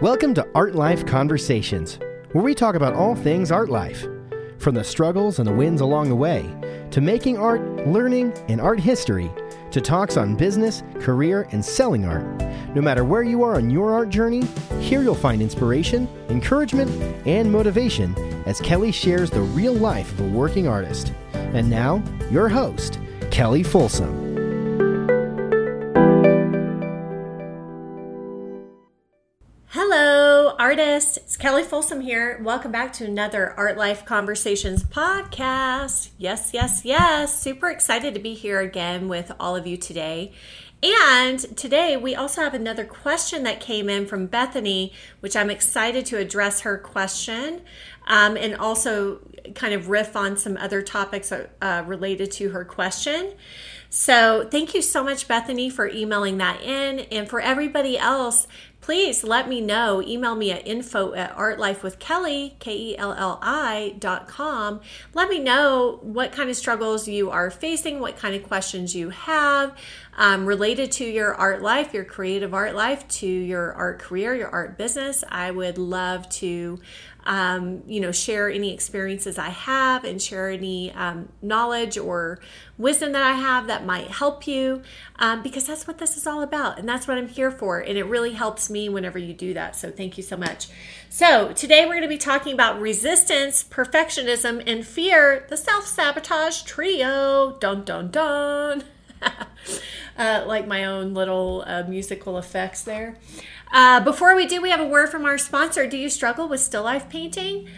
Welcome to Art Life Conversations, where we talk about all things art life. From the struggles and the wins along the way, to making art, learning, and art history, to talks on business, career, and selling art. No matter where you are on your art journey, here you'll find inspiration, encouragement, and motivation as Kelli shares the real life of a working artist. And now, your host, Kelli Folsom. Artist. It's Kelli Folsom here. Welcome back to another Art Life Conversations podcast. Yes, yes, yes. Super excited to be here again with all of you today. And today we also have another question that came in from Bethany, which I'm excited to address her question um, and also kind of riff on some other topics uh, related to her question. So, thank you so much, Bethany, for emailing that in. And for everybody else, please let me know. Email me at info at artlifewithkelli, K-E-L-L-I dot com. Let me know what kind of struggles you are facing, what kind of questions you have um, related to your art life, your creative art life, to your art career, your art business. I would love to um, you know, share any experiences I have and share any um, knowledge or wisdom that I have that might help you um, because that's what this is all about. And that's what I'm here for. And it really helps me whenever you do that. So thank you so much. So today we're going to be talking about resistance, perfectionism, and fear, the self sabotage trio. Dun, dun, dun. uh, like my own little uh, musical effects there. Uh, before we do, we have a word from our sponsor. Do you struggle with still life painting?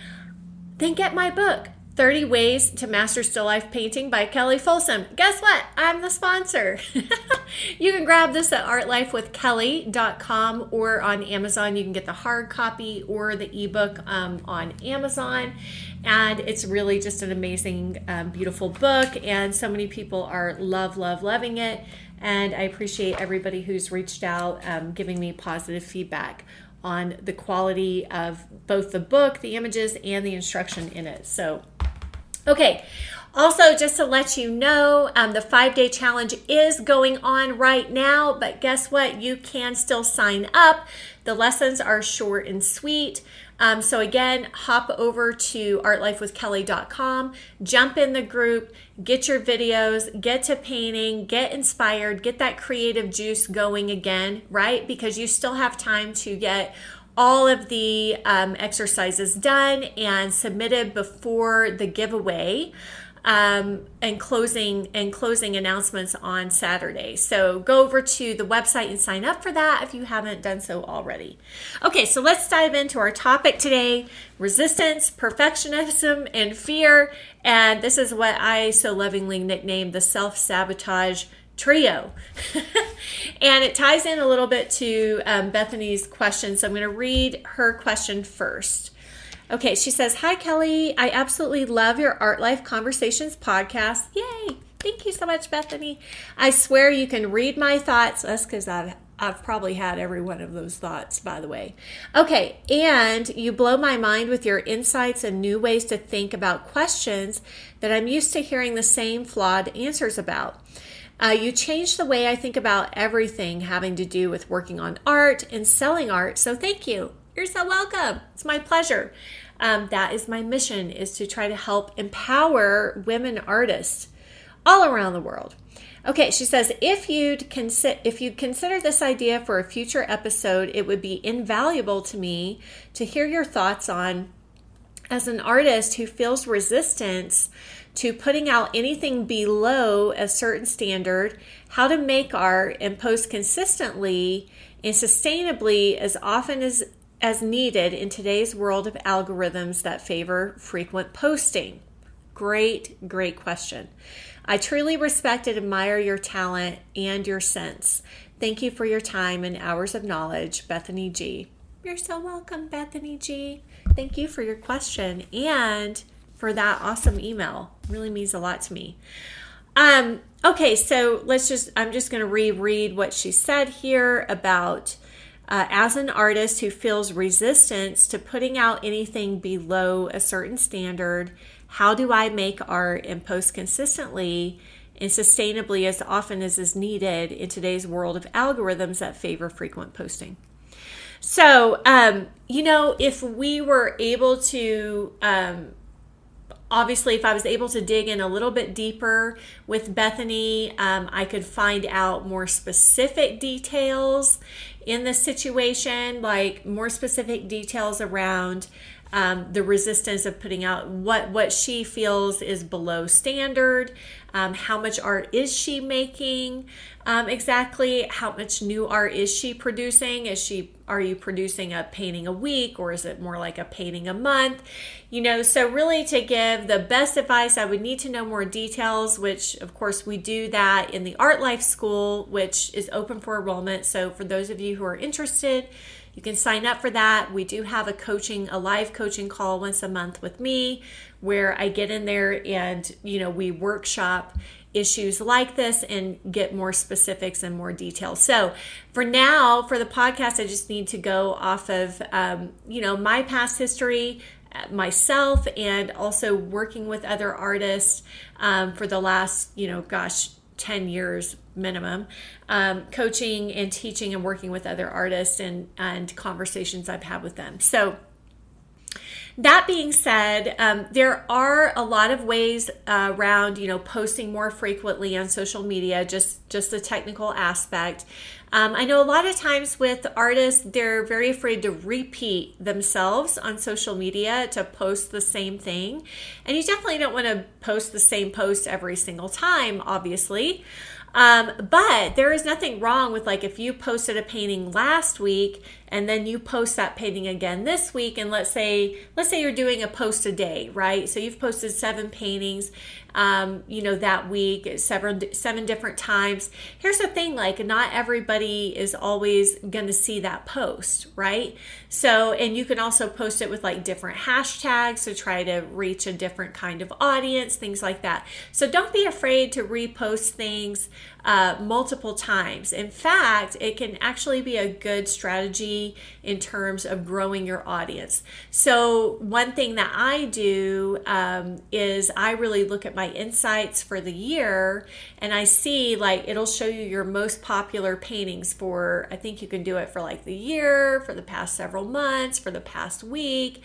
Then get my book, 30 Ways to Master Still Life Painting by Kelli Folsom. Guess what? I'm the sponsor. you can grab this at artlifewithkelli.com or on Amazon. You can get the hard copy or the ebook um, on Amazon. And it's really just an amazing, um, beautiful book. And so many people are love, love, loving it. And I appreciate everybody who's reached out, um, giving me positive feedback on the quality of both the book, the images, and the instruction in it. So, okay. Also, just to let you know, um, the five day challenge is going on right now, but guess what? You can still sign up. The lessons are short and sweet. Um, so again, hop over to artlifewithkelli.com, jump in the group, get your videos, get to painting, get inspired, get that creative juice going again, right? Because you still have time to get all of the um, exercises done and submitted before the giveaway um, and closing and closing announcements on Saturday. So go over to the website and sign up for that if you haven't done so already. Okay, so let's dive into our topic today: resistance, perfectionism, and fear. And this is what I so lovingly nicknamed the self sabotage trio. and it ties in a little bit to um, Bethany's question. So I'm going to read her question first. Okay, she says, Hi, Kelli. I absolutely love your Art Life Conversations podcast. Yay! Thank you so much, Bethany. I swear you can read my thoughts. That's because I've I've probably had every one of those thoughts, by the way. Okay, and you blow my mind with your insights and new ways to think about questions that I'm used to hearing the same flawed answers about. Uh, you changed the way I think about everything having to do with working on art and selling art, so thank you. You're so welcome. It's my pleasure. Um, that is my mission is to try to help empower women artists all around the world. Okay, she says if you'd consider if you consider this idea for a future episode, it would be invaluable to me to hear your thoughts on as an artist who feels resistance to putting out anything below a certain standard, how to make art and post consistently and sustainably as often as as needed in today's world of algorithms that favor frequent posting? Great, great question. I truly respect and admire your talent and your sense. Thank you for your time and hours of knowledge, Bethany G. You're so welcome, Bethany G. Thank you for your question and for that awesome email. Really means a lot to me. Um, okay, so let's just, I'm just going to reread what she said here about uh, as an artist who feels resistance to putting out anything below a certain standard, how do I make art and post consistently and sustainably as often as is needed in today's world of algorithms that favor frequent posting? So, um, you know, if we were able to, um, obviously, if I was able to dig in a little bit deeper with Bethany, um, I could find out more specific details in the situation, like more specific details around um, the resistance of putting out what what she feels is below standard um, how much art is she making um, exactly how much new art is she producing? Is she are you producing a painting a week or is it more like a painting a month? You know so really to give the best advice i would need to know more details which of course we do that in the art life school which is open for enrollment. So for those of you who are interested you can sign up for that. We do have a coaching, a live coaching call once a month with me where I get in there and, you know, we workshop issues like this and get more specifics and more details. So, for now, for the podcast, I just need to go off of, um, you know, my past history, uh, myself, and also working with other artists um, for the last, you know, gosh, 10 years minimum um, coaching and teaching and working with other artists and, and conversations I've had with them. So, that being said, um, there are a lot of ways uh, around, you know, posting more frequently on social media. Just just the technical aspect. Um, I know a lot of times with artists, they're very afraid to repeat themselves on social media to post the same thing, and you definitely don't want to post the same post every single time, obviously. Um, but there is nothing wrong with like if you posted a painting last week and then you post that painting again this week and let's say let's say you're doing a post a day right so you've posted seven paintings um, you know that week seven seven different times. Here's the thing like not everybody is always going to see that post right so and you can also post it with like different hashtags to try to reach a different kind of audience things like that so don't be afraid to repost things uh, multiple times. In fact, it can actually be a good strategy in terms of growing your audience. So, one thing that I do um, is I really look at my insights for the year and I see like it'll show you your most popular paintings for, I think you can do it for like the year, for the past several months, for the past week.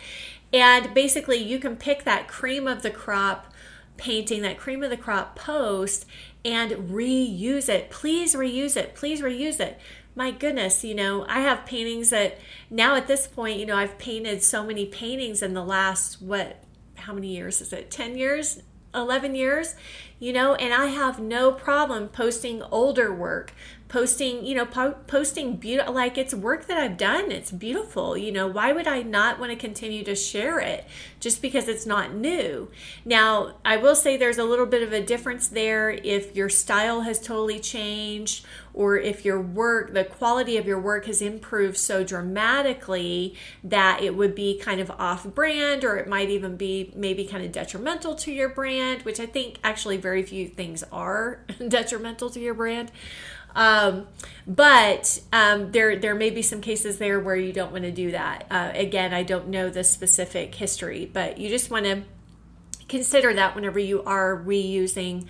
And basically, you can pick that cream of the crop painting, that cream of the crop post, and reuse it. Please reuse it. Please reuse it. My goodness, you know, I have paintings that now at this point, you know, I've painted so many paintings in the last, what, how many years is it? 10 years? 11 years, you know, and I have no problem posting older work, posting, you know, po- posting beautiful, like it's work that I've done. It's beautiful. You know, why would I not want to continue to share it just because it's not new? Now, I will say there's a little bit of a difference there if your style has totally changed or if your work, the quality of your work has improved so dramatically that it would be kind of off brand or it might even be maybe kind of detrimental to your brand, which I think actually very few things are detrimental to your brand. Um, but um, there there may be some cases there where you don't want to do that. Uh, again, I don't know the specific history, but you just want to consider that whenever you are reusing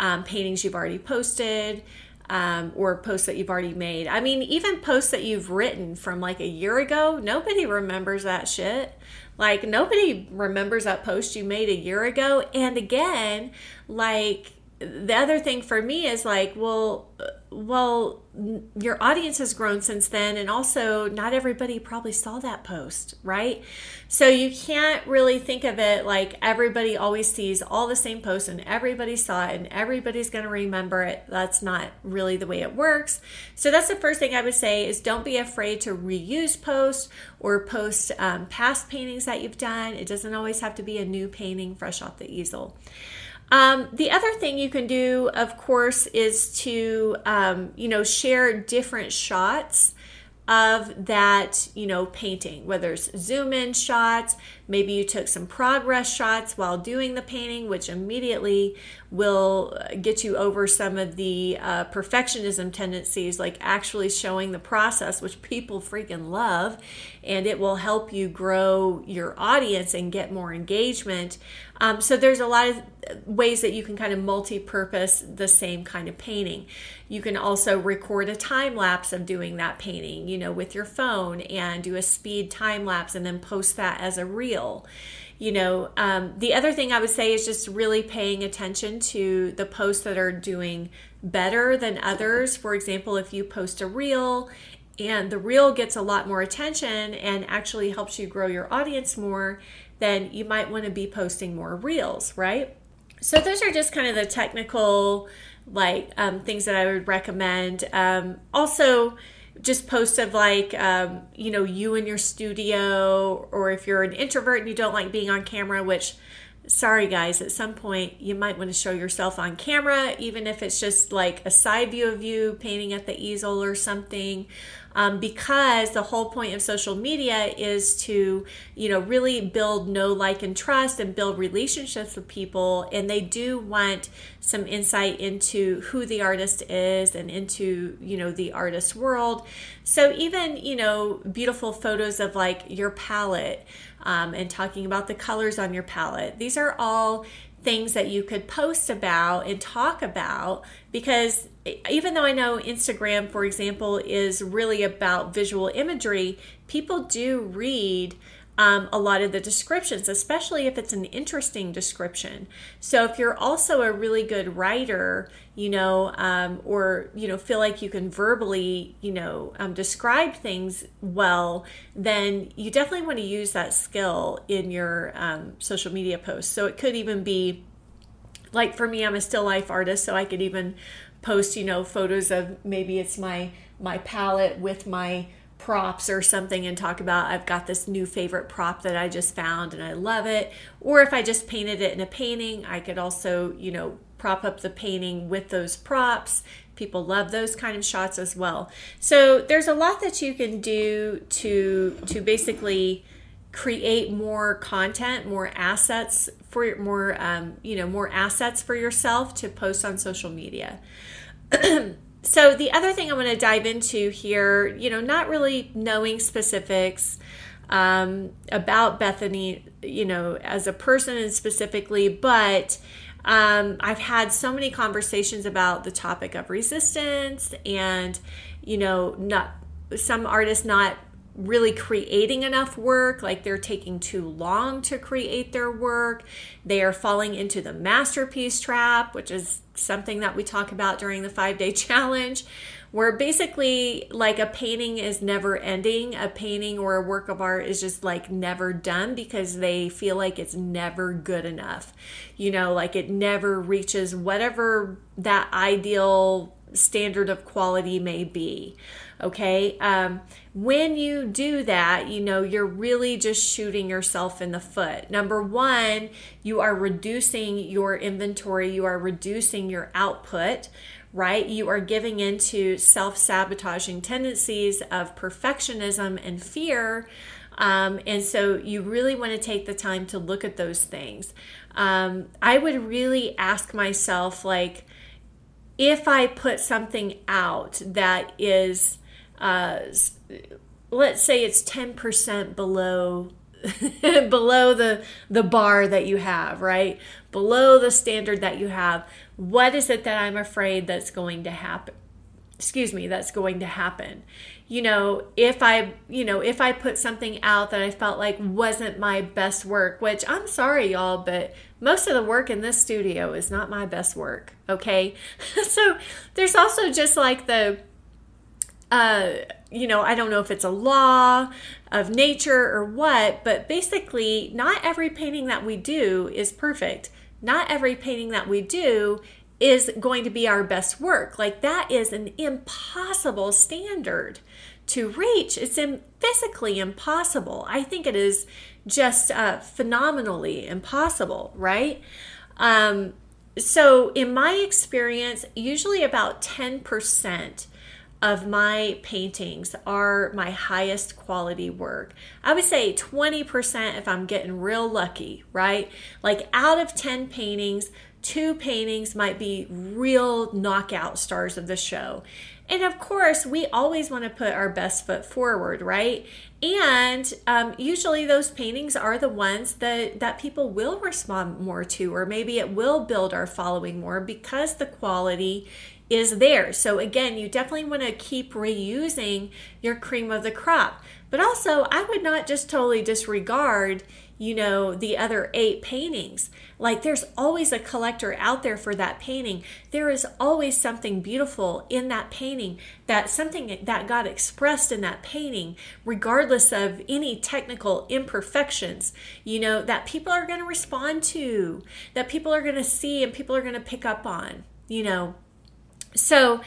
um, paintings you've already posted. Um, or posts that you've already made. I mean, even posts that you've written from like a year ago, nobody remembers that shit. Like, nobody remembers that post you made a year ago. And again, like, the other thing for me is like, well, well, your audience has grown since then, and also not everybody probably saw that post, right? So you can't really think of it like everybody always sees all the same posts and everybody saw it and everybody's going to remember it. That's not really the way it works. So that's the first thing I would say is don't be afraid to reuse posts or post um, past paintings that you've done. It doesn't always have to be a new painting fresh off the easel. Um, the other thing you can do, of course, is to um, you know share different shots of that you know painting whether it's zoom in shots Maybe you took some progress shots while doing the painting, which immediately will get you over some of the uh, perfectionism tendencies, like actually showing the process, which people freaking love. And it will help you grow your audience and get more engagement. Um, so there's a lot of ways that you can kind of multi-purpose the same kind of painting. You can also record a time lapse of doing that painting, you know, with your phone and do a speed time lapse and then post that as a reel you know um, the other thing i would say is just really paying attention to the posts that are doing better than others for example if you post a reel and the reel gets a lot more attention and actually helps you grow your audience more then you might want to be posting more reels right? So those are just kind of the technical like um, things that i would recommend. Um, also just posts of like um, you know you in your studio or if you're an introvert and you don't like being on camera which sorry guys at some point you might want to show yourself on camera even if it's just like a side view of you painting at the easel or something um, because the whole point of social media is to you know really build know like and trust and build relationships with people. And they do want some insight into who the artist is and into you know the artist world. So even you know beautiful photos of like your palette um, and talking about the colors on your palette these are all things that you could post about and talk about because even though I know Instagram, for example, is really about visual imagery, people do read um, a lot of the descriptions, especially if it's an interesting description. So if you're also a really good writer, you know, um, or you know, feel like you can verbally, you know, um, describe things well, then you definitely want to use that skill in your um, social media posts. So it could even be like for me, I'm a still life artist, so I could even post, you know, photos of maybe it's my my palette with my props or something and talk about I've got this new favorite prop that I just found and I love it. Or if I just painted it in a painting, I could also, you know, prop up the painting with those props. People love those kind of shots as well. So there's a lot that you can do to to basically create more content, more assets for more um, you know more assets for yourself to post on social media. so the other thing I want to dive into here, you know, not really knowing specifics um, about Bethany, you know, as a person and specifically, but um, I've had so many conversations about the topic of resistance and, you know, not some artists not really creating enough work, like they're taking too long to create their work. They are falling into the masterpiece trap, which is something that we talk about during the five day challenge, where basically, like a painting is never ending. A painting or a work of art is just like never done because they feel like it's never good enough. You know, like it never reaches whatever that ideal standard of quality may be. Okay. Um, when you do that, you know, you're really just shooting yourself in the foot. Number one, you are reducing your inventory, you are reducing your output, right? You are giving into self sabotaging tendencies of perfectionism and fear. Um, and so you really want to take the time to look at those things. Um, I would really ask myself, like, if I put something out that is uh, let's say it's 10% below below the the bar that you have right? Below the standard that you have what is it that i'm afraid that's going to happen excuse me that's going to happen you know if i you know if i put something out that i felt like wasn't my best work which i'm sorry y'all but most of the work in this studio is not my best work okay so there's also just like the uh, you know, I don't know if it's a law of nature or what, but basically, not every painting that we do is perfect. Not every painting that we do is going to be our best work. Like, that is an impossible standard to reach. It's in, physically impossible. I think it is just uh, phenomenally impossible, right? Um, so, in my experience, usually about 10% of my paintings are my highest quality work. I would say 20% if I'm getting real lucky, right? Like out of 10 paintings, two paintings might be real knockout stars of the show. And of course, we always want to put our best foot forward, right? And um, usually those paintings are the ones that, that people will respond more to, or maybe it will build our following more because the quality is there. So again, you definitely want to keep reusing your cream of the crop. But also, I would not just totally disregard, you know, the other eight paintings. Like there's always a collector out there for that painting. There is always something beautiful in that painting, that something that got expressed in that painting, regardless of any technical imperfections, you know, that people are going to respond to, that people are going to see and people are going to pick up on, you know. So,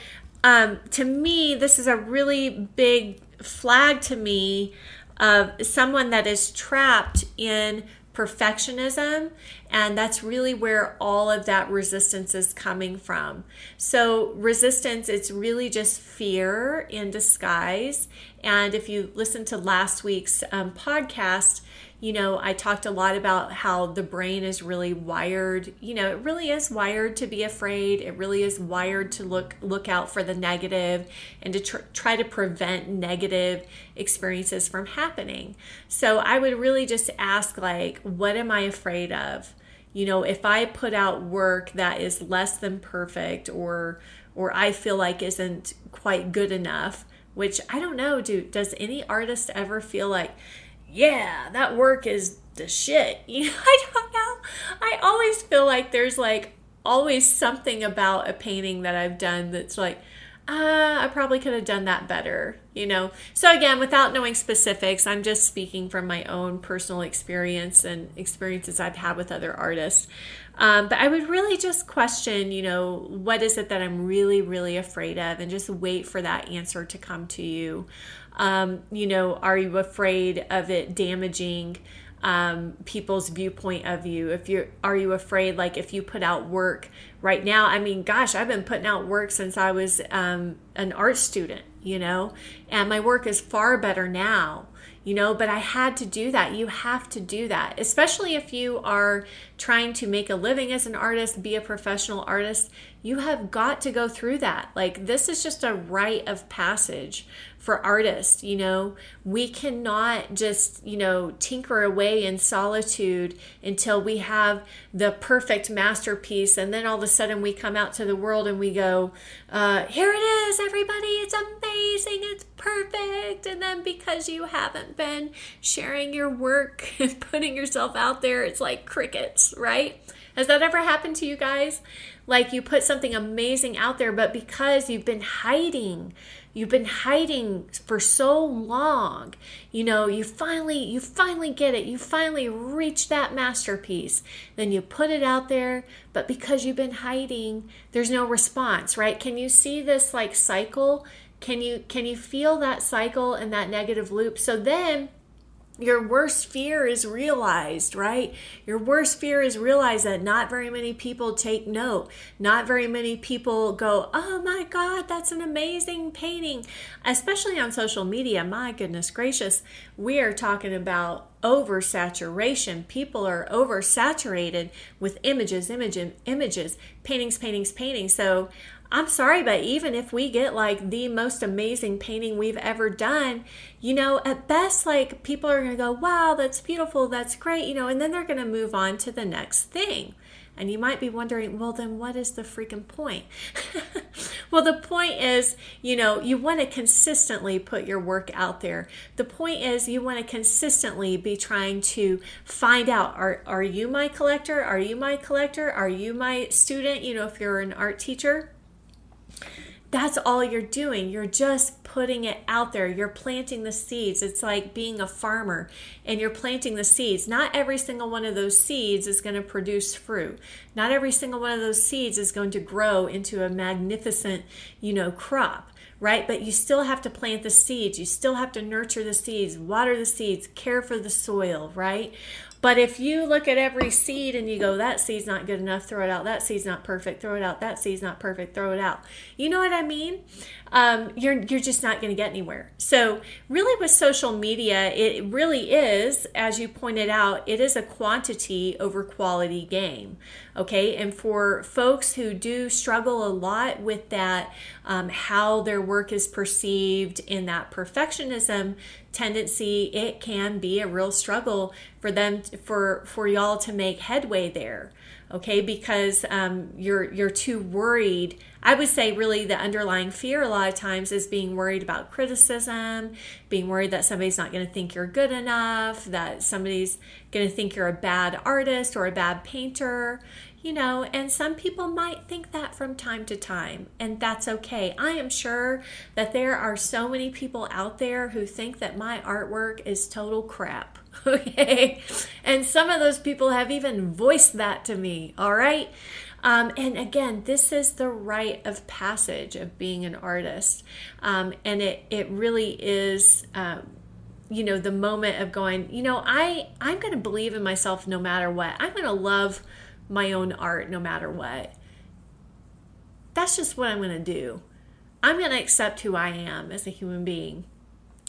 um, to me, this is a really big flag to me of someone that is trapped in perfectionism and that's really where all of that resistance is coming from. So resistance it's really just fear in disguise. And if you listen to last week's um, podcast you know, I talked a lot about how the brain is really wired, you know, it really is wired to be afraid. It really is wired to look look out for the negative and to tr- try to prevent negative experiences from happening. So I would really just ask like what am I afraid of? You know, if I put out work that is less than perfect or or I feel like isn't quite good enough, which I don't know, do does any artist ever feel like yeah, that work is the shit. You know, I don't know. I always feel like there's like always something about a painting that I've done that's like, uh, I probably could have done that better, you know? So, again, without knowing specifics, I'm just speaking from my own personal experience and experiences I've had with other artists. Um, but I would really just question, you know, what is it that I'm really, really afraid of, and just wait for that answer to come to you. Um, you know, are you afraid of it damaging um, people's viewpoint of you? If you're, are you afraid, like, if you put out work right now? I mean, gosh, I've been putting out work since I was um, an art student, you know, and my work is far better now you know, but I had to do that. You have to do that, especially if you are trying to make a living as an artist, be a professional artist. You have got to go through that. Like, this is just a rite of passage for artists. You know, we cannot just, you know, tinker away in solitude until we have the perfect masterpiece. And then all of a sudden we come out to the world and we go, uh, here it is, everybody. It's amazing. It's perfect. And then because you haven't been sharing your work and putting yourself out there, it's like crickets, right? Has that ever happened to you guys? Like you put something amazing out there, but because you've been hiding, you've been hiding for so long, you know, you finally you finally get it. You finally reach that masterpiece. Then you put it out there, but because you've been hiding, there's no response, right? Can you see this like cycle? Can you can you feel that cycle and that negative loop? So then your worst fear is realized, right? Your worst fear is realized that not very many people take note. Not very many people go, oh my God, that's an amazing painting. Especially on social media. My goodness gracious, we are talking about oversaturation. People are oversaturated with images, images, images, paintings, paintings, paintings. So I'm sorry, but even if we get like the most amazing painting we've ever done, you know, at best, like people are going to go, wow, that's beautiful, that's great, you know, and then they're going to move on to the next thing. And you might be wondering, well, then what is the freaking point? well, the point is, you know, you want to consistently put your work out there. The point is, you want to consistently be trying to find out are, are you my collector? Are you my collector? Are you my student? You know, if you're an art teacher that's all you're doing. You're just putting it out there. You're planting the seeds. It's like being a farmer and you're planting the seeds. Not every single one of those seeds is going to produce fruit. Not every single one of those seeds is going to grow into a magnificent, you know, crop right? But you still have to plant the seeds. You still have to nurture the seeds, water the seeds, care for the soil, right? But if you look at every seed and you go, that seed's not good enough, throw it out. That seed's not perfect, throw it out. That seed's not perfect, throw it out. You know what I mean? Um, you're you're just not going to get anywhere. So really, with social media, it really is, as you pointed out, it is a quantity over quality game. Okay, and for folks who do struggle a lot with that, um, how their work is perceived in that perfectionism tendency, it can be a real struggle for them for for y'all to make headway there. Okay, because um, you're you're too worried. I would say really the underlying fear a lot of times is being worried about criticism, being worried that somebody's not going to think you're good enough, that somebody's going to think you're a bad artist or a bad painter you know, and some people might think that from time to time, and that's okay. I am sure that there are so many people out there who think that my artwork is total crap, okay? And some of those people have even voiced that to me, all right? Um, and again, this is the rite of passage of being an artist. Um, and it, it really is. Um, you know the moment of going you know i i'm going to believe in myself no matter what i'm going to love my own art no matter what. That's just what I'm going to do. I'm going to accept who I am as a human being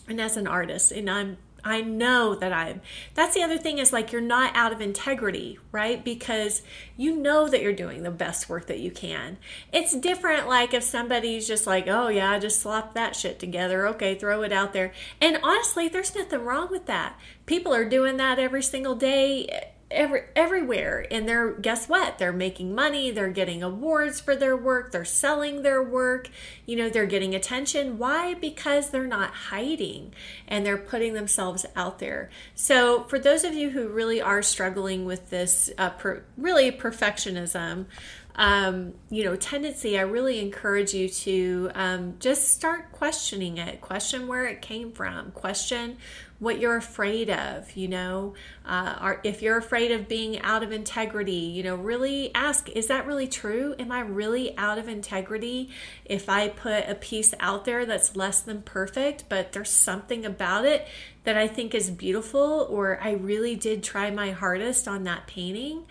and as an artist. And I'm I know that I'm. That's the other thing is like you're not out of integrity, right? Because you know that you're doing the best work that you can. It's different like if somebody's just like, oh yeah, I just slap that shit together. Okay, throw it out there. And honestly, there's nothing wrong with that. People are doing that every single day every, everywhere. And they're guess what? They're making money. They're getting awards for their work. They're selling their work. You know they're getting attention. Why? Because they're not hiding and they're putting themselves out there. So for those of you who really are struggling with this uh, per, really perfectionism um, you know, tendency, I really encourage you to um, just start questioning it. Question where it came from. Question what you're afraid of, you know, uh, or if you're afraid of being out of integrity, you know, really ask, is that really true? Am I really out of integrity if I put a piece out there that's less than perfect, but there's something about it that I think is beautiful, or I really did try my hardest on that painting?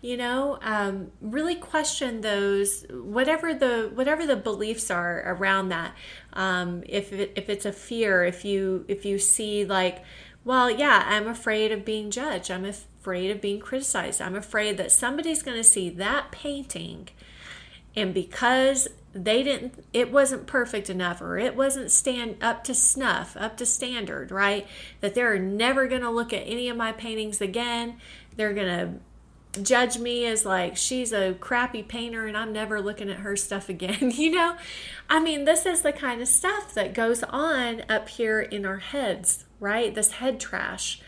You know um, really question those whatever the whatever the beliefs are around that. Um, if it, if it's a fear if you if you see like well yeah i'm afraid of being judged. I'm afraid of being criticized. I'm afraid that somebody's going to see that painting and because they didn't it wasn't perfect enough or it wasn't stand up to snuff up to standard right? That they're never going to look at any of my paintings again. They're going to judge me as like she's a crappy painter and I'm never looking at her stuff again. you know, I mean, this is the kind of stuff that goes on up here in our heads, right? This head trash.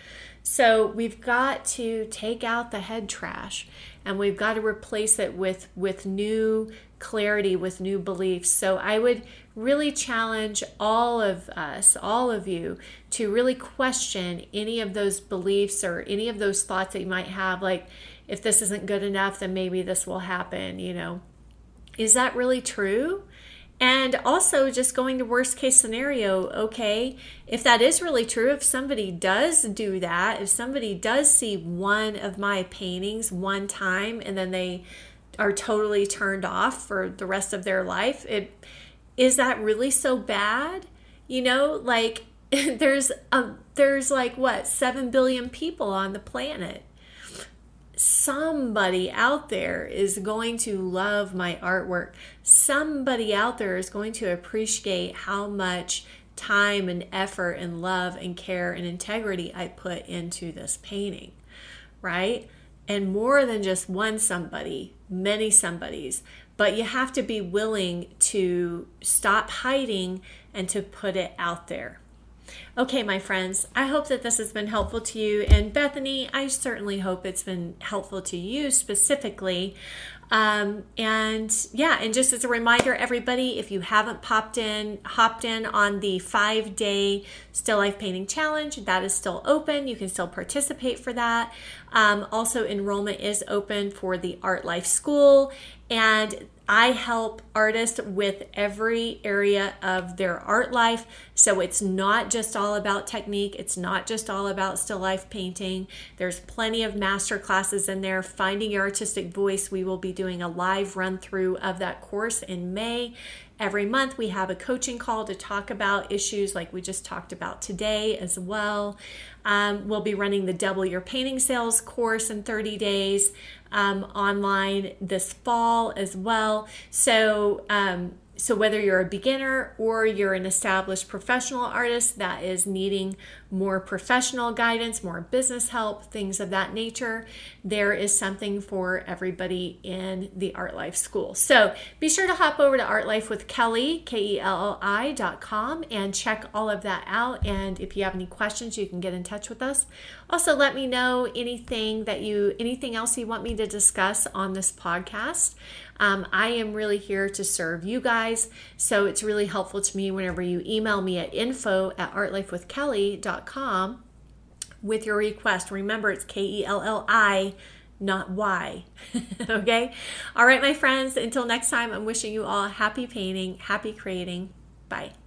So we've got to take out the head trash and we've got to replace it with with new clarity with new beliefs. So I would really challenge all of us, all of you to really question any of those beliefs or any of those thoughts that you might have like if this isn't good enough, then maybe this will happen, you know. Is that really true? And also, just going to worst case scenario, okay, if that is really true, if somebody does do that, if somebody does see one of my paintings one time and then they are totally turned off for the rest of their life, it is that really so bad? You know, like there's um there's like what 7 billion people on the planet somebody out there is going to love my artwork. Somebody out there is going to appreciate how much time and effort and love and care and integrity I put into this painting, right? And more than just one somebody, many somebodies. But you have to be willing to stop hiding and to put it out there. Okay, my friends, I hope that this has been helpful to you. And Bethany, I certainly hope it's been helpful to you specifically. Um, and yeah, and just as a reminder, everybody, if you haven't popped in, hopped in on the five day still life painting challenge, that is still open. You can still participate for that. Um, also, enrollment is open for the Art Life School. And I help artists with every area of their art life. So it's not just all about technique, it's not just all about still life painting. There's plenty of master classes in there. Finding Your Artistic Voice, we will be doing a live run through of that course in May. Every month, we have a coaching call to talk about issues like we just talked about today as well. Um, we'll be running the Double Your Painting Sales course in 30 days um, online this fall as well. So, um, so whether you're a beginner or you're an established professional artist that is needing more professional guidance, more business help, things of that nature, there is something for everybody in the Art Life School. So be sure to hop over to Art Life with Kelli, K E L L I dot com, and check all of that out. And if you have any questions, you can get in touch with us. Also, let me know anything that you, anything else you want me to discuss on this podcast. Um, I am really here to serve you guys. So it's really helpful to me whenever you email me at info at artlifewithkelli.com kelli.com with your request. Remember, it's K E L L I, not Y. okay? All right, my friends, until next time, I'm wishing you all happy painting, happy creating. Bye.